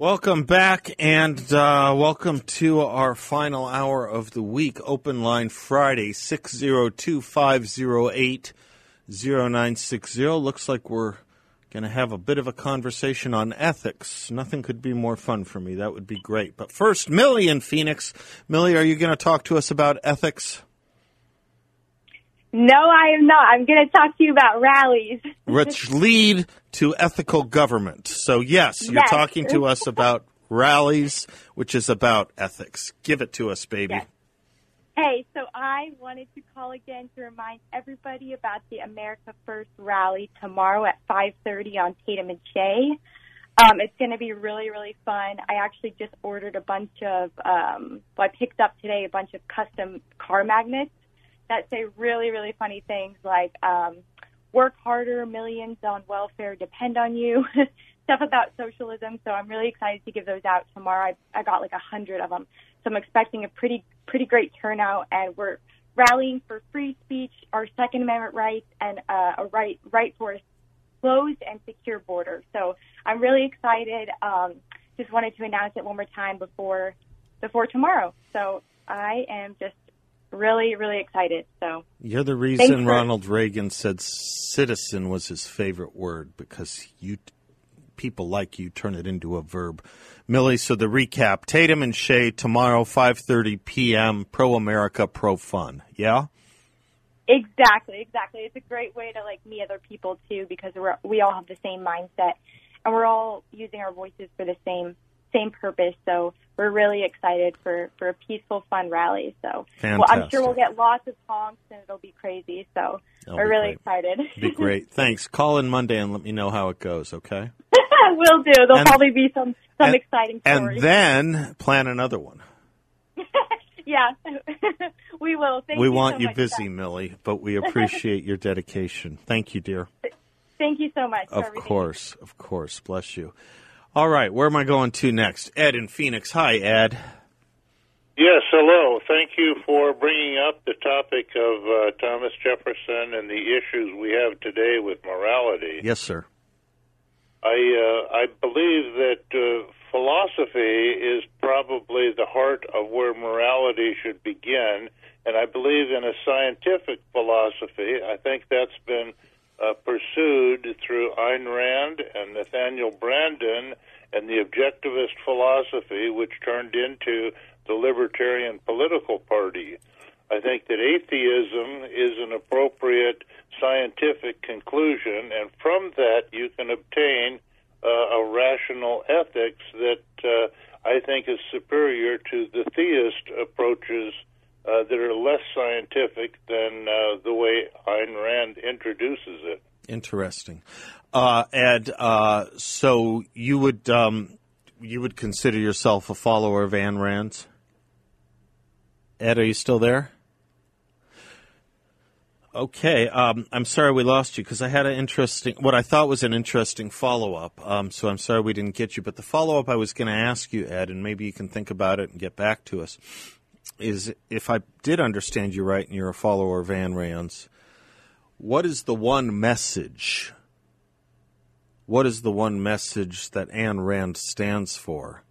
Welcome back and uh, welcome to our final hour of the week. Open line Friday, 602 508 0960. Looks like we're going to have a bit of a conversation on ethics. Nothing could be more fun for me. That would be great. But first, Millie in Phoenix. Millie, are you going to talk to us about ethics? No, I am not. I'm going to talk to you about rallies. Which lead to ethical government. So, yes, you're Yes. talking to us about rallies, which is about ethics. Give it to us, baby. Yes. Hey, so I wanted to call again to remind everybody about the America First rally tomorrow at 5:30 on Tatum and Shea. Um, it's going to be really, really fun. I actually just ordered a bunch of, um, well, I picked up today a bunch of custom car magnets that say really, really funny things like um, "Work harder, millions on welfare depend on you." Stuff about socialism. So I'm really excited to give those out tomorrow. I, I got like a hundred of them, so I'm expecting a pretty, pretty great turnout. And we're rallying for free speech, our Second Amendment rights, and uh, a right, right for a closed and secure border. So I'm really excited. Um, just wanted to announce it one more time before, before tomorrow. So I am just really, really excited. So You're the reason Ronald Reagan said citizen was his favorite word because you people like you turn it into a verb. Millie, so the recap: Tatum and Shea tomorrow, 5:30 p.m. Pro America, pro fun. Yeah. Exactly, exactly. It's a great way to like meet other people too because we're we all have the same mindset and we're all using our voices for the same same purpose. So we're really excited for for a peaceful, fun rally. So well, I'm sure we'll get lots of honks and it'll be crazy. So That'll we're really great. excited. Be great. Thanks. Call in Monday and let me know how it goes. Okay. we'll do. There'll And- probably be some some and- exciting And then plan another one. yeah, we will. Thank we you want so you busy. Millie, but we appreciate your dedication. Thank you, dear. Thank you so much. Of course, of course. Bless you. All right, where am I going to next? Ed in Phoenix. Hi, Ed. Yes, hello. Thank you for bringing up the topic of uh, Thomas Jefferson and the issues we have today with morality. Yes, sir. I uh, I believe that uh, philosophy is probably the heart of where morality should begin, and I believe in a scientific philosophy. I think that's been uh, pursued through Ayn Rand and Nathaniel Branden and the objectivist philosophy, which turned into the Libertarian Political Party. I think that atheism is an appropriate scientific conclusion, and from that you can obtain uh, a rational ethics that uh, I think is superior to the theist approaches uh, that are less scientific than uh, the way Ayn Rand introduces it. Interesting. Uh, Ed, uh, so you would um, you would consider yourself a follower of Ayn Rand's? Ed, are you still there? Okay, um, I'm sorry we lost you because I had an interesting, what I thought was an interesting follow up. Um, so I'm sorry we didn't get you. But the follow up I was going to ask you, Ed, and maybe you can think about it and get back to us, is if I did understand you right and you're a follower of Ayn Rand's, what is the one message? What is the one message that Ayn Rand stands for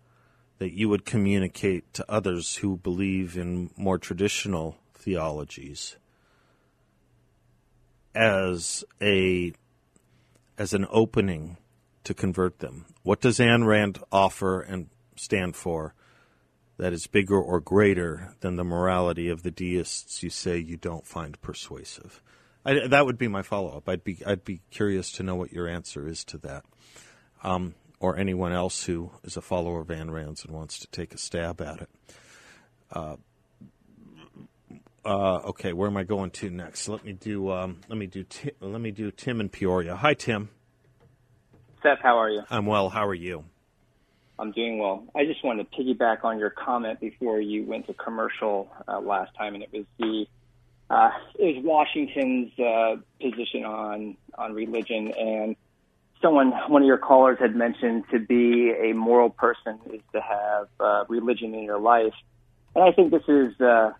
that you would communicate to others who believe in more traditional theologies as a as an opening to convert them? What does Ayn Rand offer and stand for that is bigger or greater than the morality of the deists you say you don't find persuasive? I, that would be my follow up. I'd be I'd be curious to know what your answer is to that, um, or anyone else who is a follower of Ayn Rand's and wants to take a stab at it. Uh, uh, okay, where am I going to next? Let me do um, let me do Ti- let me do Tim in Peoria. Hi, Tim. Seth, how are you? I'm well. How are you? I'm doing well. I just wanted to piggyback on your comment before you went to commercial uh, last time, and it was the uh, it was Washington's uh, position on on religion, and someone, one of your callers, had mentioned to be a moral person is to have uh, religion in your life, and I think this is uh,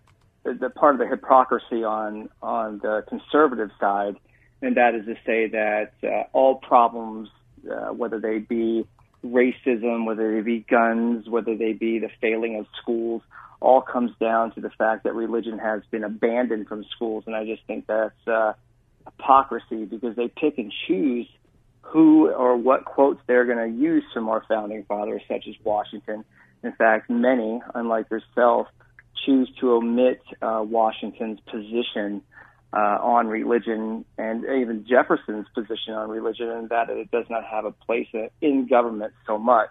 the, the part of the hypocrisy on on the conservative side, and that is to say that uh, all problems, uh, whether they be racism, whether they be guns, whether they be the failing of schools, all comes down to the fact that religion has been abandoned from schools. And I just think that's uh, hypocrisy because they pick and choose who or what quotes they're going to use from our founding fathers, such as Washington. In fact, many, unlike yourself, choose to omit uh, Washington's position uh, on religion and even Jefferson's position on religion, and that it does not have a place in government so much.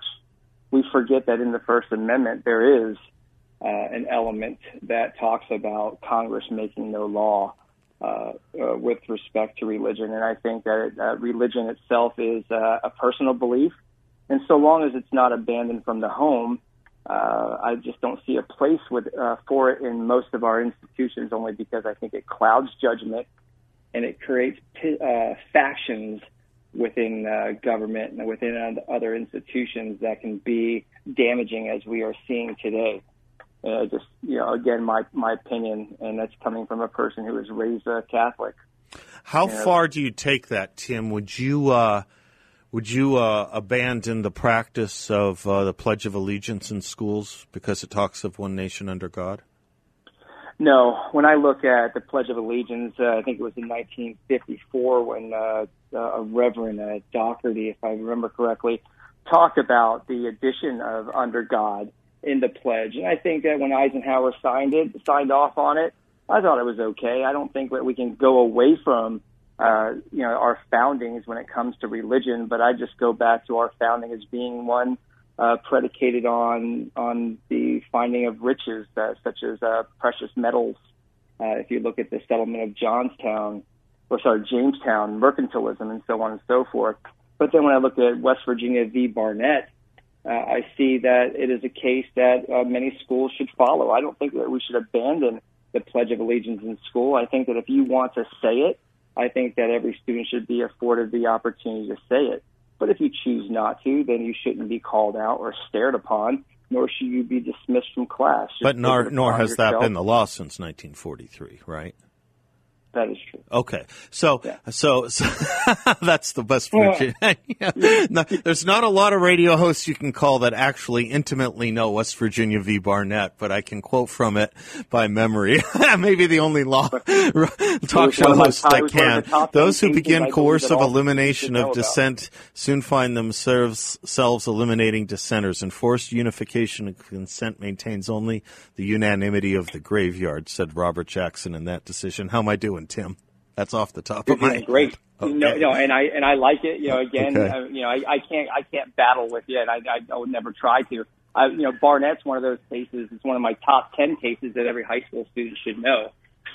We forget that in the First Amendment there is uh, an element that talks about Congress making no law uh, uh, with respect to religion, and I think that uh, religion itself is uh, a personal belief, and so long as it's not abandoned from the home, uh, I just don't see a place with uh, for it in most of our institutions. Only because I think it clouds judgment and it creates uh, factions within uh, government and within other institutions that can be damaging, as we are seeing today. Uh, just you know, again, my my opinion, and that's coming from a person who was raised a Catholic. How far do you take that, Tim? Would you? Uh would you uh, abandon the practice of uh, the Pledge of Allegiance in schools because it talks of one nation under God? No. When I look at the Pledge of Allegiance, uh, I think it was in 1954 when uh, a Reverend uh, Doherty, if I remember correctly, talked about the addition of under God in the pledge. And I think that when Eisenhower signed it, signed off on it, I thought it was okay. I don't think that we can go away from uh, you know, our foundings when it comes to religion, but I just go back to our founding as being one uh, predicated on on the finding of riches, uh, such as uh, precious metals. Uh, if you look at the settlement of Johnstown, or sorry, Jamestown, mercantilism, and so on and so forth. But then when I look at West Virginia v. Barnette, uh, I see that it is a case that uh, many schools should follow. I don't think that we should abandon the Pledge of Allegiance in school. I think that if you want to say it, I think that every student should be afforded the opportunity to say it. But if you choose not to, then you shouldn't be called out or stared upon, nor should you be dismissed from class. But nor, nor has yourself. that been the law since 1943, right? That is true. Okay, so yeah. so, so that's the best Virginia. yeah. no, there's not a lot of radio hosts you can call that actually intimately know West Virginia v. Barnette, but I can quote from it by memory. Maybe the only law talk show host that can. Those who begin coercive elimination of dissent soon find themselves eliminating dissenters. Enforced unification of consent maintains only the unanimity of the graveyard," said Robert Jackson in that decision. How am I doing? Tim. That's off the top of my great. Okay. No, no, and I and I like it. You know, again, okay. uh, you know, I, I can't I can't battle with you, and I I, I would never try to. I, you know, Barnette's one of those cases. It's one of my top ten cases that every high school student should know.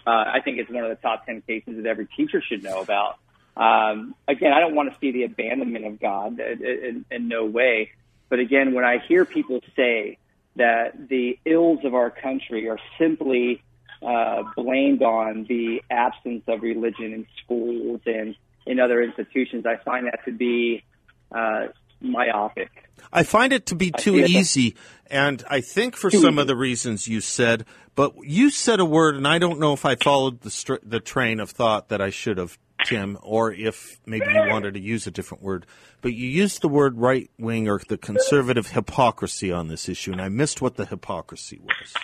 Uh, I think it's one of the top ten cases that every teacher should know about. Um, again, I don't want to see the abandonment of God in, in, in no way. But again, when I hear people say that the ills of our country are simply uh, blamed on the absence of religion in schools and in other institutions. I find that to be uh, myopic. I find it to be too easy, and I think for some of the reasons you said. But you said a word, and I don't know if I followed the str- the train of thought that I should have, Tim, or if maybe you wanted to use a different word. But you used the word right wing or the conservative hypocrisy on this issue, and I missed what the hypocrisy was.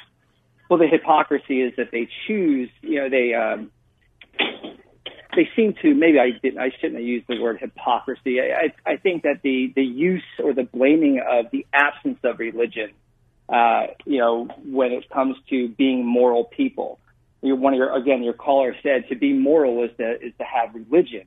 Well, the hypocrisy is that they choose, you know, they um, they seem to. Maybe I didn't. I shouldn't have used the word hypocrisy. I, I, I think that the the use or the blaming of the absence of religion, uh, you know, when it comes to being moral people. You, one of your again, your caller said to be moral is to is to have religion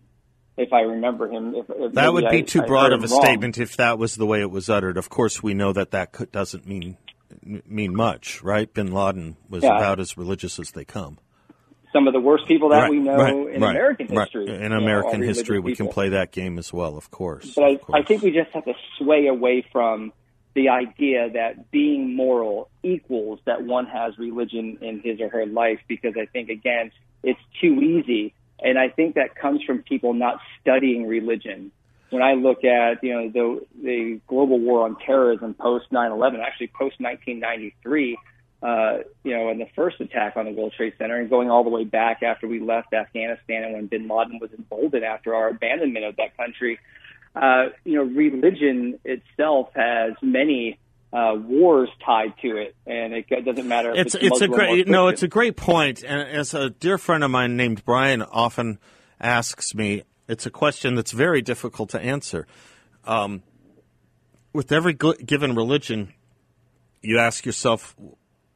if I remember him. If, if that would be I, too broad of a wrong. statement if that was the way it was uttered. Of course, we know that that doesn't mean mean much, right? Bin Laden was yeah. about as religious as they come. Some of the worst people that right, we know right, in right, American history. In American know, history, we people. can play that game as well, of course. But I, of course. I think we just have to sway away from the idea that being moral equals that one has religion in his or her life because I think, again, it's too easy. And I think that comes from people not studying religion when I look at you know the the global war on terrorism post 9/11, actually post 1993, uh, you know, and the first attack on the World Trade Center, and going all the way back after we left Afghanistan and when Bin Laden was emboldened after our abandonment of that country, uh, you know, religion itself has many uh, wars tied to it, and it doesn't matter. it's it's, it's a great no, it's a great point. And as a dear friend of mine named Brian often asks me, it's a question that's very difficult to answer. Um, with every given religion, you ask yourself,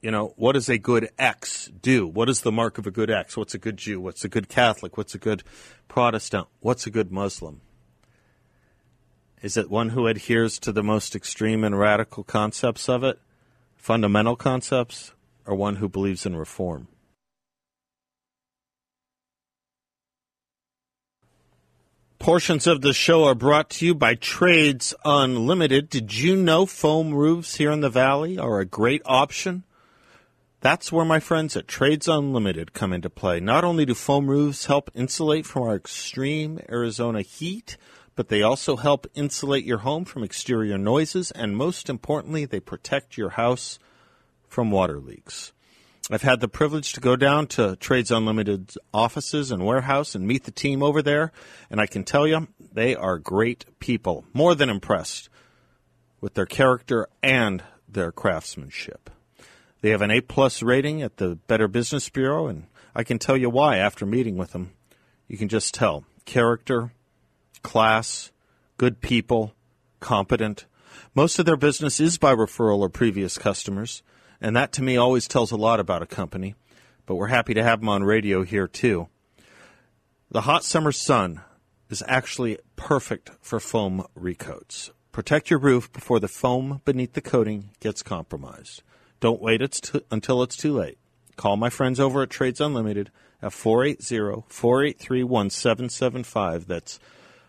you know, what does a good X do? What is the mark of a good X? What's a good Jew? What's a good Catholic? What's a good Protestant? What's a good Muslim? Is it one who adheres to the most extreme and radical concepts of it, fundamental concepts, or one who believes in reform? Portions of the show are brought to you by Trades Unlimited. Did you know foam roofs here in the Valley are a great option? That's where my friends at Trades Unlimited come into play. Not only do foam roofs help insulate from our extreme Arizona heat, but they also help insulate your home from exterior noises, and most importantly, they protect your house from water leaks. I've had the privilege to go down to Trades Unlimited's offices and warehouse and meet the team over there, and I can tell you they are great people. More than impressed with their character and their craftsmanship. They have an A plus rating at the Better Business Bureau, and I can tell you why after meeting with them. You can just tell character, class, good people, competent. Most of their business is by referral or previous customers, and that to me always tells a lot about a company. But we're happy to have them on radio here too. The hot summer sun is actually perfect for foam recoats. Protect your roof before the foam beneath the coating gets compromised. Don't wait it's t- until it's too late. Call my friends over at Trades Unlimited at 480 483 1775. That's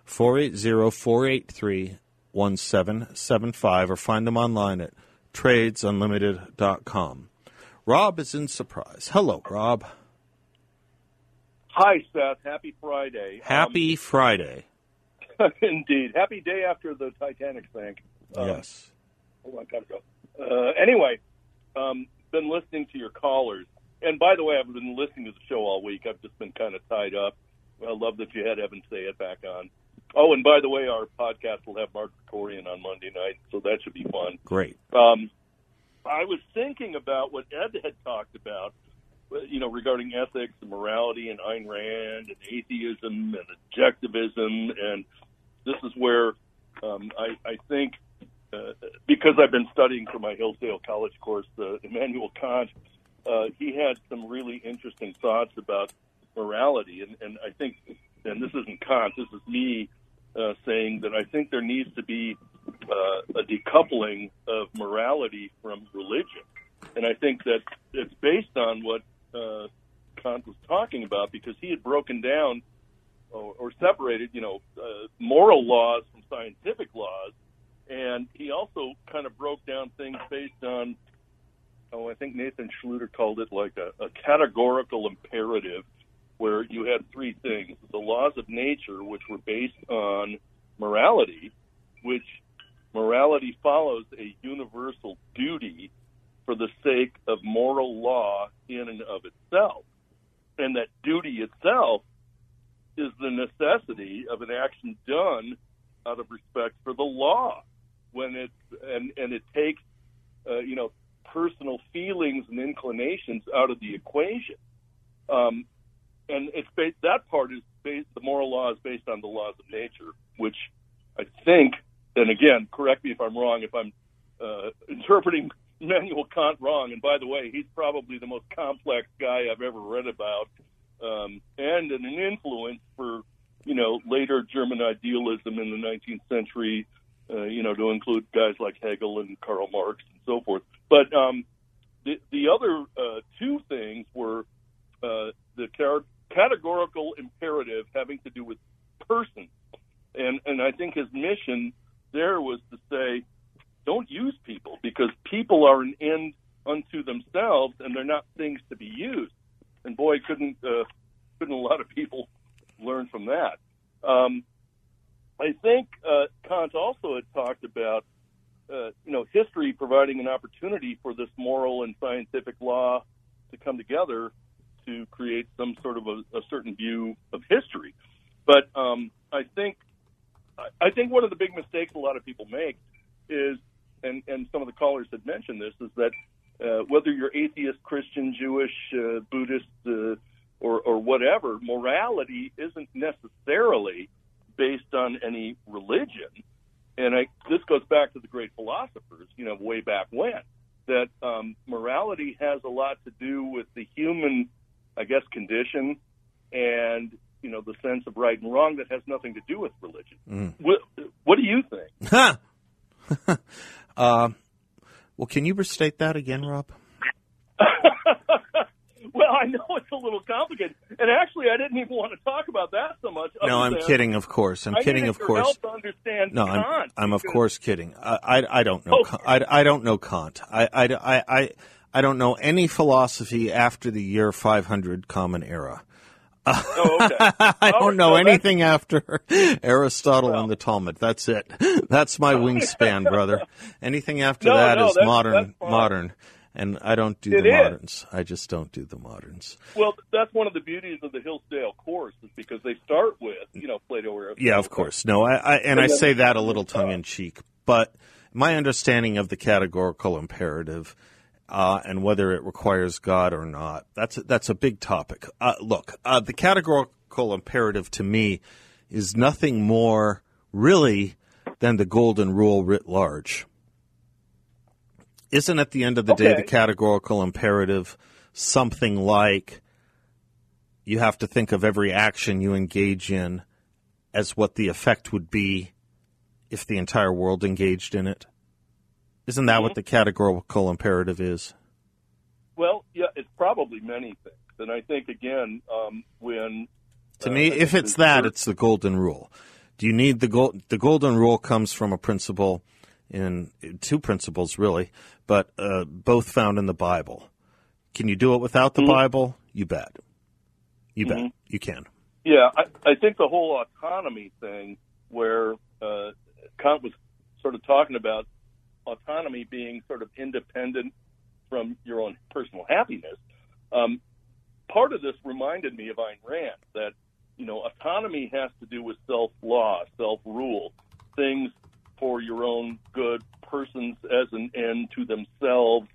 480 483 1775 or find them online at tradesunlimited.com. Rob is in Surprise. Hello, Rob. Hi, Seth. Happy Friday. Happy um, Friday. indeed. Happy day after the Titanic sank. Um, yes. Oh, I gotta go. Uh, anyway, um, been listening to your callers. And by the way, I've been listening to the show all week. I've just been kind of tied up. I love that you had Evan Sayet back on. Oh, and by the way, our podcast will have Mark Krikorian on Monday night, so that should be fun. Great. Um, I was thinking about what Ed had talked about, uh, you know, regarding ethics and morality and Ayn Rand and atheism and objectivism, and this is where um, I, I think uh, because I've been studying for my Hillsdale College course, uh, Immanuel Kant, uh, he had some really interesting thoughts about morality, and, and I think, and this isn't Kant, this is me uh, saying that I think there needs to be uh, a decoupling of morality from religion, and I think that it's based on what uh, Kant was talking about because he had broken down or, or separated, you know, uh, moral laws from scientific laws, and he also kind of broke down things based on. Oh, I think Nathan Schlueter called it like a, a categorical imperative where you had three things. The laws of nature, which were based on morality, which morality follows a universal duty for the sake of moral law in and of itself. And that duty itself is the necessity of an action done out of respect for the law. When it's and and it takes uh, you know personal feelings and inclinations out of the equation. Um, and it's based, that part is based, the moral law is based on the laws of nature, which I think, and again, correct me if I'm wrong, if I'm uh, interpreting Immanuel Kant wrong. And by the way, he's probably the most complex guy I've ever read about, um, and an influence for you know later German idealism in the 19th century. Uh, you know, to include guys like Hegel and Karl Marx and so forth. But um, the the other uh, two things were uh, the char- categorical imperative having to do with persons. And, and I think his mission there was to say, don't use people because people are an end unto themselves and they're not things to be used. And boy, couldn't uh, couldn't a lot of people learn from that. Um, I think uh, Kant also had talked about uh, you know history providing an opportunity for this moral and scientific law to come together to create some sort of a, a certain view of history. But um, I think I think one of the big mistakes a lot of people make is, and and some of the callers had mentioned this, is that uh, whether you're atheist, Christian, Jewish, uh, Buddhist, uh, or or whatever, morality isn't necessarily based on any religion. And I, this goes back to the great philosophers, you know, way back when, that um, morality has a lot to do with the human, I guess, condition and you know the sense of right and wrong that has nothing to do with religion. Mm. What, what, do you think? uh, well, can you restate that again, Rob? well, I know it's a little complicated, and actually, I didn't even want to talk about that so much. No, I'm kidding. Of course, I'm I kidding. Of course. understand no, Kant I'm, I'm of course kidding. I, I, I don't know. Okay. I, I don't know Kant. I, I, I, I don't know any philosophy after the year 500 Common Era. Oh, okay. I don't oh, know anything after Aristotle well. and the Talmud. That's it. That's my oh. wingspan, brother. Anything after no, that no, is that's, modern. That's modern. And I don't do it the is. moderns. I just don't do the moderns. Well, that's one of the beauties of the Hillsdale course is because they start with, you know, Plato or Aristotle. Yeah, of course. No, I, I and, and I say that a little tongue in cheek, but my understanding of the categorical imperative uh, and whether it requires God or not. That's a, that's a big topic. Uh, look, uh, the categorical imperative to me is nothing more really than the golden rule writ large. Isn't at the end of the okay. day the categorical imperative something like you have to think of every action you engage in as what the effect would be if the entire world engaged in it? Isn't that mm-hmm. what the categorical imperative is? Well, yeah, it's probably many things, and I think again um, when to uh, me, if it's that, it's the golden rule. Do you need the gold? The golden rule comes from a principle in two principles really, but uh, both found in the Bible. Can you do it without the mm-hmm. Bible? You bet. You mm-hmm. bet. You can. Yeah, I, I think the whole autonomy thing, where uh, Kant was sort of talking about autonomy being sort of independent from your own personal happiness. Um, part of this reminded me of Ayn Rand that you know autonomy has to do with self law, self rule, things for your own good, persons as an end to themselves,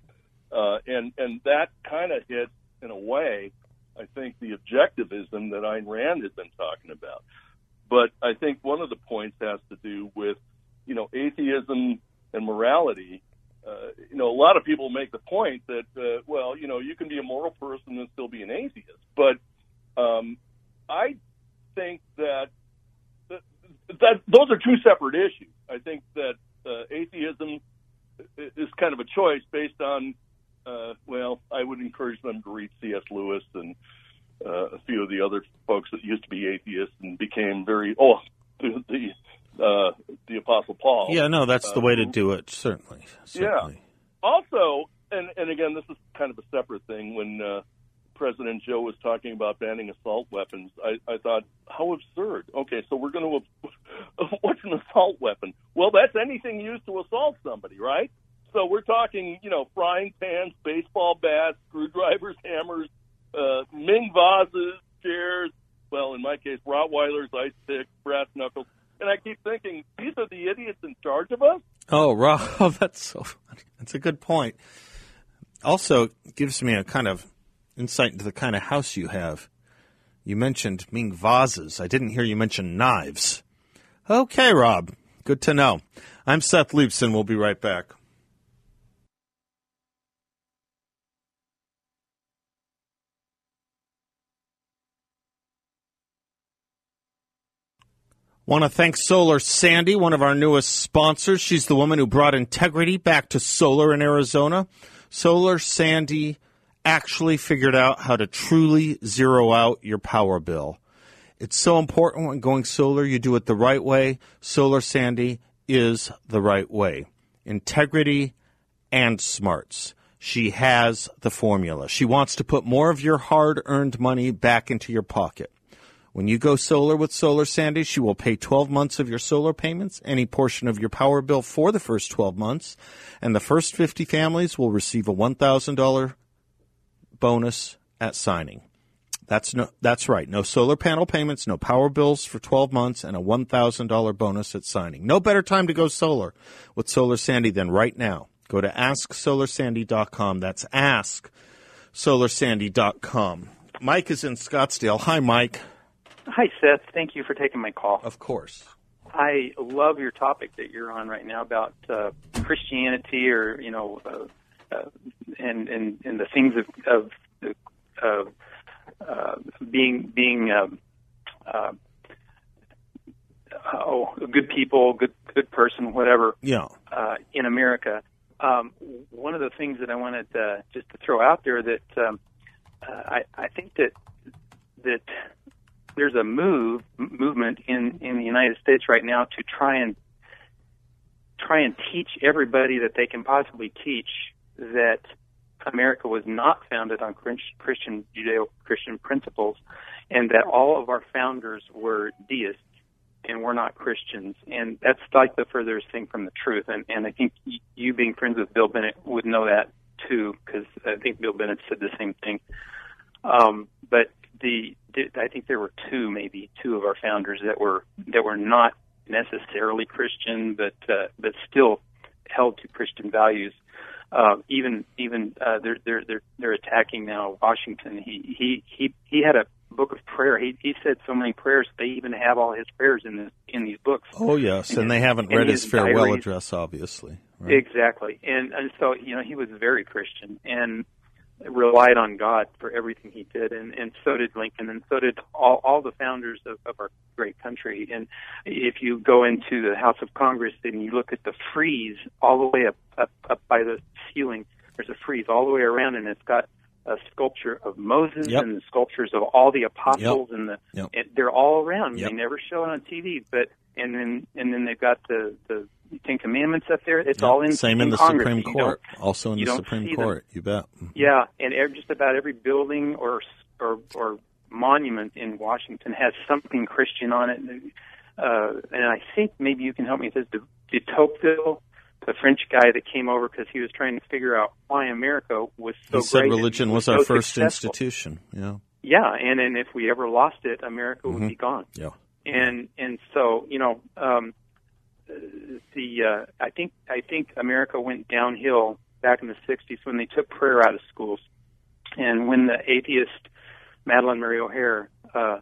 uh, and and that kind of hits in a way. I think the objectivism that Ayn Rand has been talking about. But I think one of the points has to do with, you know, atheism and morality, uh, you know, a lot of people make the point that, uh, well, you know, you can be a moral person and still be an atheist. But um, I think that, that, that those are two separate issues. I think that uh, atheism is kind of a choice based on, uh, well, I would encourage them to read C.S. Lewis and uh, a few of the other folks that used to be atheists and became very, oh, the, the uh, the Apostle Paul. Yeah, no, that's the way to do it. Certainly, certainly. Yeah. Also, and and again, this is kind of a separate thing. When uh, President Joe was talking about banning assault weapons, I, I thought, how absurd. Okay, so we're going to what's an assault weapon? Well, that's anything used to assault somebody, right? So we're talking, you know, frying pans, baseball bats, screwdrivers, hammers, uh, Ming vases, chairs. Well, in my case, Rottweilers, ice picks, brass knuckles and I keep thinking, these are the idiots in charge of us. Oh, Rob, that's so funny. That's a good point. Also, gives me a kind of insight into the kind of house you have. You mentioned Ming vases. I didn't hear you mention knives. Okay, Rob. Good to know. I'm Seth Leibsohn. We'll be right back. Want to thank Solar Sandy, one of our newest sponsors. She's the woman who brought integrity back to solar in Arizona. Solar Sandy actually figured out how to truly zero out your power bill. It's so important when going solar, you do it the right way. Solar Sandy is the right way. Integrity and smarts. She has the formula. She wants to put more of your hard earned money back into your pocket. When you go solar with Solar Sandy, she will pay 12 months of your solar payments, any portion of your power bill for the first 12 months, and the first 50 families will receive a $1,000 bonus at signing. That's no, that's right. No solar panel payments, no power bills for 12 months, and a $1,000 bonus at signing. No better time to go solar with Solar Sandy than right now. Go to AskSolarSandy.com. That's AskSolarSandy.com. Mike is in Scottsdale. Hi, Mike. Hi, Seth. Thank you for taking my call. Of course. I love your topic that you're on right now about uh, Christianity, or you know, uh, uh, and and and the things of of uh, uh, being being um, uh, oh good people, good good person, whatever. Yeah. Uh, in America, um, one of the things that I wanted uh, just to throw out there that um, uh, I I think that that there's a move movement in in the United States right now to try and try and teach everybody that they can possibly teach that America was not founded on Christian Judeo-Christian principles, and that all of our founders were deists and we're not Christians. And that's like the furthest thing from the truth. And and I think you being friends with Bill Bennett would know that too, because I think Bill Bennett said the same thing. Um, but the, the I think there were two, maybe two of our founders that were that were not necessarily Christian, but uh, but still held to Christian values. Uh, even even uh, they're they're they're they're attacking now Washington. He he he he had a book of prayer. He he said so many prayers. They even have all his prayers in this in these books. Oh yes, and, and they haven't read his, his farewell diaries. address, obviously. Right? Exactly, and and so you know he was very Christian, and relied on God for everything he did, and, and so did Lincoln, and so did all, all the founders of, of our great country. And if you go into the House of Congress and you look at the frieze all the way up, up, up by the ceiling, there's a frieze all the way around, and it's got a sculpture of Moses yep. and the sculptures of all the apostles, yep. and the yep. and they're all around. They never show it on TV, but and then and then they've got the the Ten Commandments up there. It's yep. all in same in, in the Congress. Supreme You Court, also in the Supreme Court. them. You bet. Yeah, and every, just about every building or or or monument in Washington has something Christian on it. Uh, and I think maybe you can help me with this. De, de Tocqueville, the French guy that came over because he was trying to figure out why America was so he said great religion was so our first successful. institution. Yeah. Yeah, and and if we ever lost it, America would be gone. Yeah. And and so you know, um, the uh, I think I think America went downhill back in the '60s when they took prayer out of schools, and when the atheist Madalyn Murray O'Hair uh,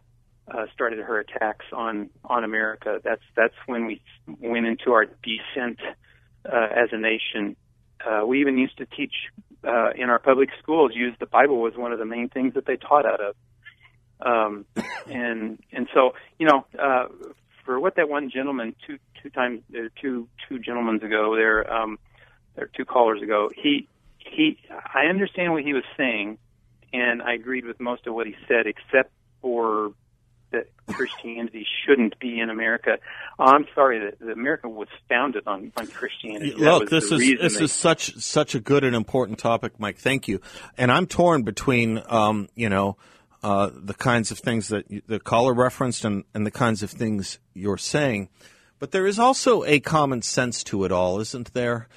uh, started her attacks on on America. That's that's when we went into our descent uh, as a nation. Uh, we even used to teach uh, in our public schools. Use the Bible was one of the main things that they taught out of. Um, and and so you know, uh, for what that one gentleman two two times uh, two two gentlemen ago there, um, or two callers ago, he he I understand what he was saying, and I agreed with most of what he said, except for that Christianity shouldn't be in America. Oh, I'm sorry that, that America was founded on, on Christianity. Look, this is this they- is such such a good and important topic, Mike. Thank you. And I'm torn between, um, you know, uh, the kinds of things that you, the caller referenced and, and the kinds of things you're saying. But there is also a common sense to it all, isn't there?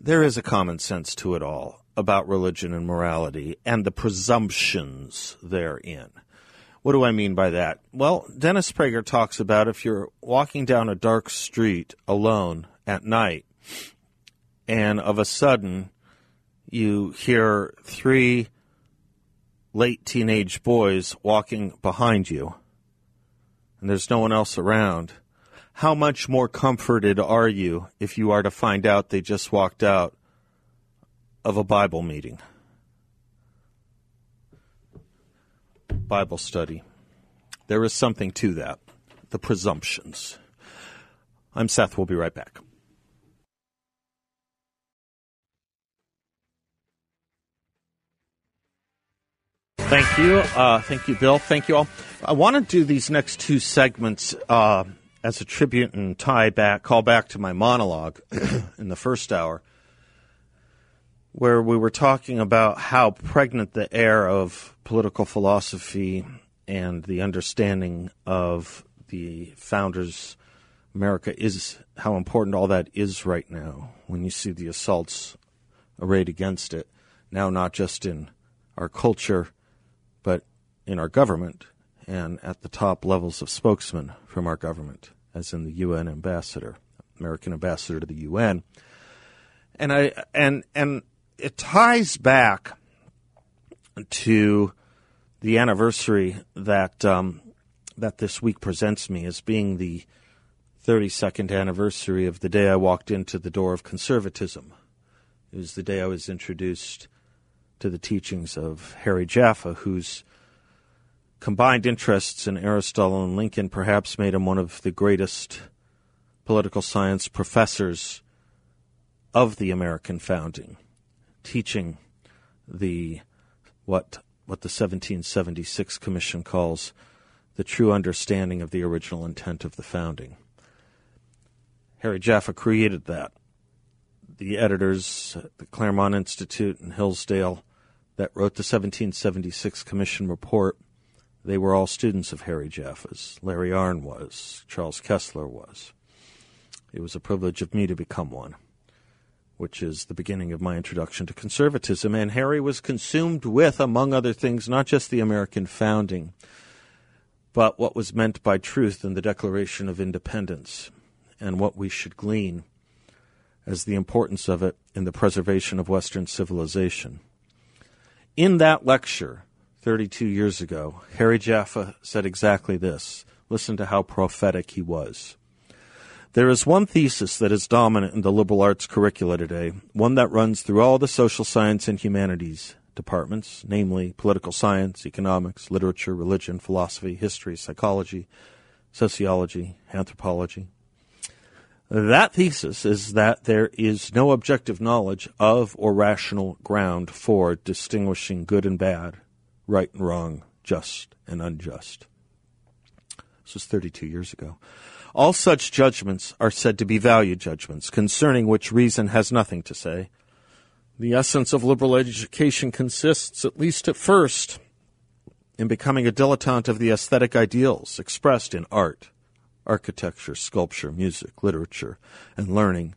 There is a common sense to it all about religion and morality and the presumptions therein. What do I mean by that? Well, Dennis Prager talks about if you're walking down a dark street alone at night and of a sudden you hear three late teenage boys walking behind you and there's no one else around, how much more comforted are you if you are to find out they just walked out of a Bible meeting? Bible study. There is something to that. The presumptions. I'm Seth. We'll be right back. Thank you. Uh, thank you, Bill. Thank you all. I want to do these next two segments uh, as a tribute and tie back, call back to my monologue in the first hour, where we were talking about how pregnant the air of political philosophy and the understanding of the founders' America is, how important all that is right now when you see the assaults arrayed against it. Now, not just in our culture, but in our government and at the top levels of spokesmen from our government, as in the UN ambassador, American ambassador to the UN. And I and and it ties back to the anniversary that um, that this week presents me as being the 32nd anniversary of the day I walked into the door of conservatism. It was the day I was introduced to the teachings of Harry Jaffa, whose combined interests in Aristotle and Lincoln perhaps made him one of the greatest political science professors of the American founding, teaching the what what the 1776 Commission calls the true understanding of the original intent of the founding. Harry Jaffa created that. The editors at the Claremont Institute in Hillsdale that wrote the 1776 Commission report, they were all students of Harry Jaffa's. Larry Arnn was, Charles Kesler was. It was a privilege of me to become one, which is the beginning of my introduction to conservatism. And Harry was consumed with, among other things, not just the American founding, but what was meant by truth in the Declaration of Independence and what we should glean as the importance of it in the preservation of Western civilization. In that lecture, 32 years ago, Harry Jaffa said exactly this. Listen to how prophetic he was. There is one thesis that is dominant in the liberal arts curricula today, one that runs through all the social science and humanities departments, namely political science, economics, literature, religion, philosophy, history, psychology, sociology, anthropology. That thesis is that there is no objective knowledge of or rational ground for distinguishing good and bad, right and wrong, just and unjust. This was 32 years ago. All such judgments are said to be value judgments, concerning which reason has nothing to say. The essence of liberal education consists, at least at first, in becoming a dilettante of the aesthetic ideals expressed in art, architecture, sculpture, music, literature, and learning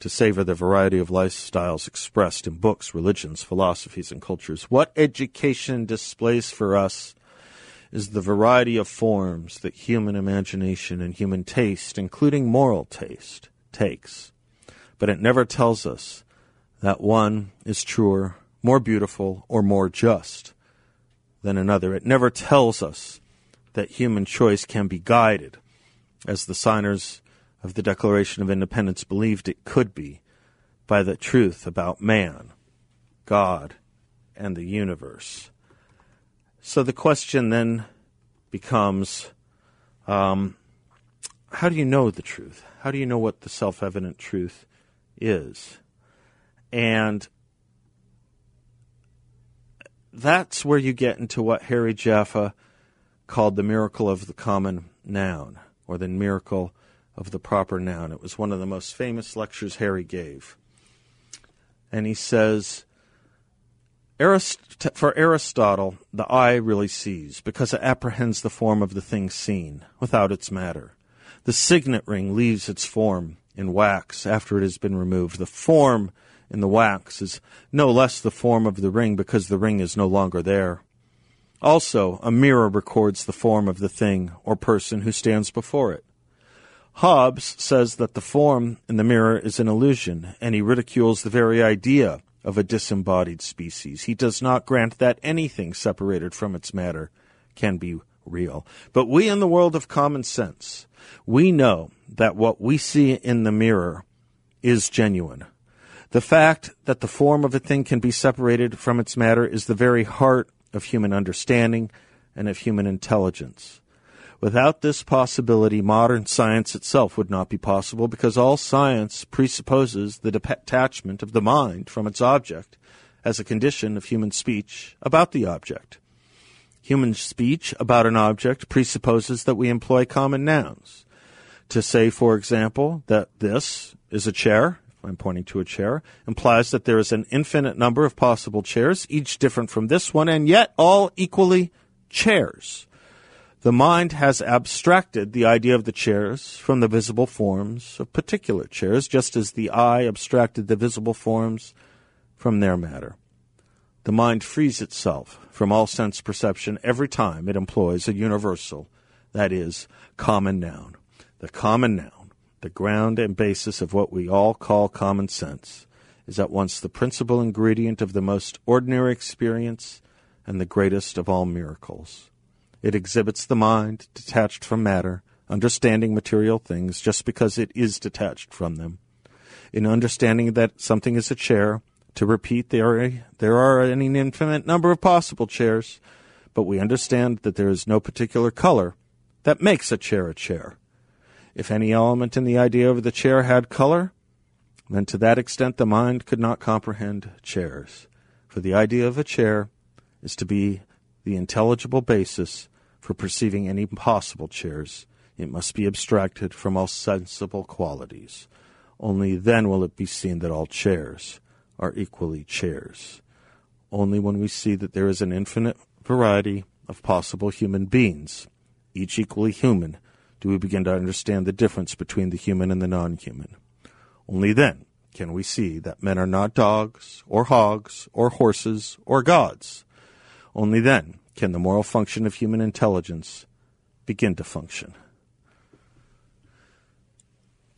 to savor the variety of lifestyles expressed in books, religions, philosophies, and cultures. What education displays for us is the variety of forms that human imagination and human taste, including moral taste, takes. But it never tells us that one is truer, more beautiful, or more just than another. It never tells us that human choice can be guided as the signers of the Declaration of Independence believed it could be, by the truth about man, God, and the universe. So the question then becomes um, how do you know the truth? How do you know what the self evident truth is? And that's where you get into what Harry Jaffa called the miracle of the common noun or the miracle of the proper noun. It was one of the most famous lectures Harry gave. And he says, Arist- for Aristotle, the eye really sees because it apprehends the form of the thing seen without its matter. The signet ring leaves its form in wax after it has been removed. The form in the wax is no less the form of the ring because the ring is no longer there. Also, a mirror records the form of the thing or person who stands before it. Hobbes says that the form in the mirror is an illusion, and he ridicules the very idea of a disembodied species. He does not grant that anything separated from its matter can be real. But we in the world of common sense, we know that what we see in the mirror is genuine. The fact that the form of a thing can be separated from its matter is the very heart of human understanding and of human intelligence. Without this possibility, modern science itself would not be possible because all science presupposes the detachment of the mind from its object as a condition of human speech about the object. Human speech about an object presupposes that we employ common nouns. To say, for example, that this is a chair I'm pointing to a chair, implies that there is an infinite number of possible chairs, each different from this one, and yet all equally chairs. The mind has abstracted the idea of the chairs from the visible forms of particular chairs, just as the eye abstracted the visible forms from their matter. the mind frees itself from all sense perception every time it employs a universal, that is, common noun. The common noun, the ground and basis of what we all call common sense, is at once the principal ingredient of the most ordinary experience and the greatest of all miracles. It exhibits the mind detached from matter, understanding material things just because it is detached from them. In understanding that something is a chair, to repeat, there are, there are an infinite number of possible chairs, but we understand that there is no particular color that makes a chair a chair. If any element in the idea of the chair had color, then to that extent the mind could not comprehend chairs. For the idea of a chair is to be the intelligible basis for perceiving any possible chairs. It must be abstracted from all sensible qualities. Only then will it be seen that all chairs are equally chairs. Only when we see that there is an infinite variety of possible human beings, each equally human, do we begin to understand the difference between the human and the non human. Only then can we see that men are not dogs, or hogs, or horses, or gods. Only then can the moral function of human intelligence begin to function.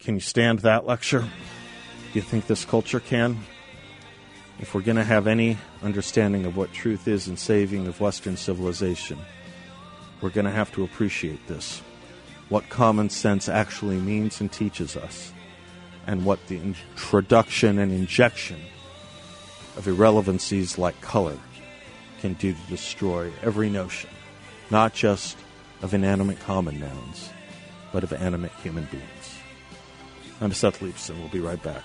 Can you stand that lecture? Do you think this culture can? if we're going to have any understanding of what truth is and saving of Western civilization, we're going to have to appreciate this. What common sense actually means and teaches us, and what the introduction and injection of irrelevancies like color can do to destroy every notion, not just of inanimate common nouns, but of animate human beings. I'm Seth Leibsohn. We'll be right back.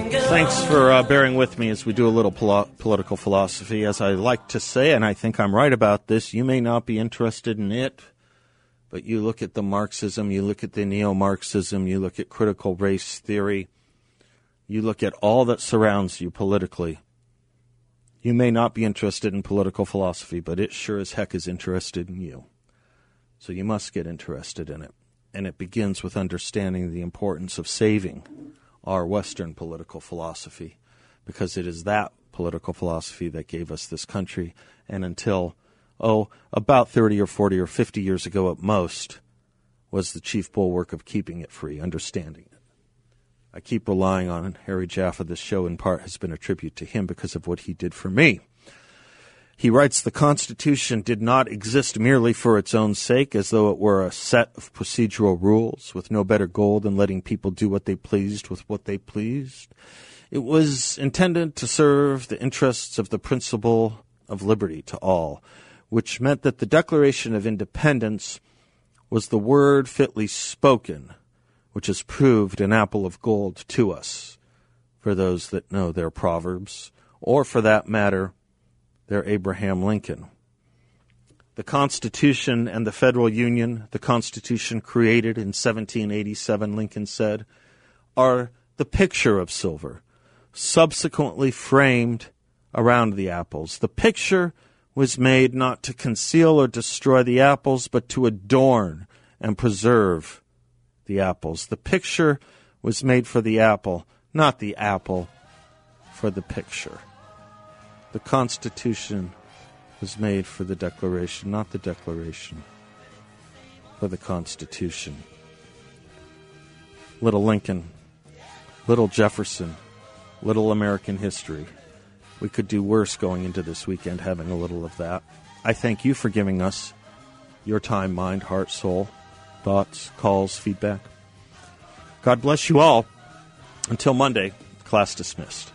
Thanks for uh, bearing with me as we do a little pol- political philosophy. As I like to say, and I think I'm right about this, you may not be interested in it, but you look at the Marxism, you look at the neo Marxism, you look at critical race theory, you look at all that surrounds you politically. You may not be interested in political philosophy, but it sure as heck is interested in you. So you must get interested in it. And it begins with understanding the importance of saving our Western political philosophy, because it is that political philosophy that gave us this country. And until, oh, about 30 or 40 or 50 years ago at most, was the chief bulwark of keeping it free, understanding it. I keep relying on Harry Jaffa. This show, in part, has been a tribute to him because of what he did for me. He writes the Constitution did not exist merely for its own sake, as though it were a set of procedural rules with no better goal than letting people do what they pleased with what they pleased. It was intended to serve the interests of the principle of liberty to all, which meant that the Declaration of Independence was the word fitly spoken, which has proved an apple of gold to us, for those that know their proverbs, or for that matter, their Abraham Lincoln. The Constitution and the Federal Union, the Constitution created in 1787, Lincoln said, are the picture of silver, subsequently framed around the apples. The picture was made not to conceal or destroy the apples, but to adorn and preserve the apples. The picture was made for the apple, not the apple for the picture. The Constitution was made for the Declaration, not the Declaration for the Constitution. Little Lincoln, little Jefferson, little American history. We could do worse going into this weekend having a little of that. I thank you for giving us your time, mind, heart, soul, thoughts, calls, feedback. God bless you all. Until Monday, class dismissed.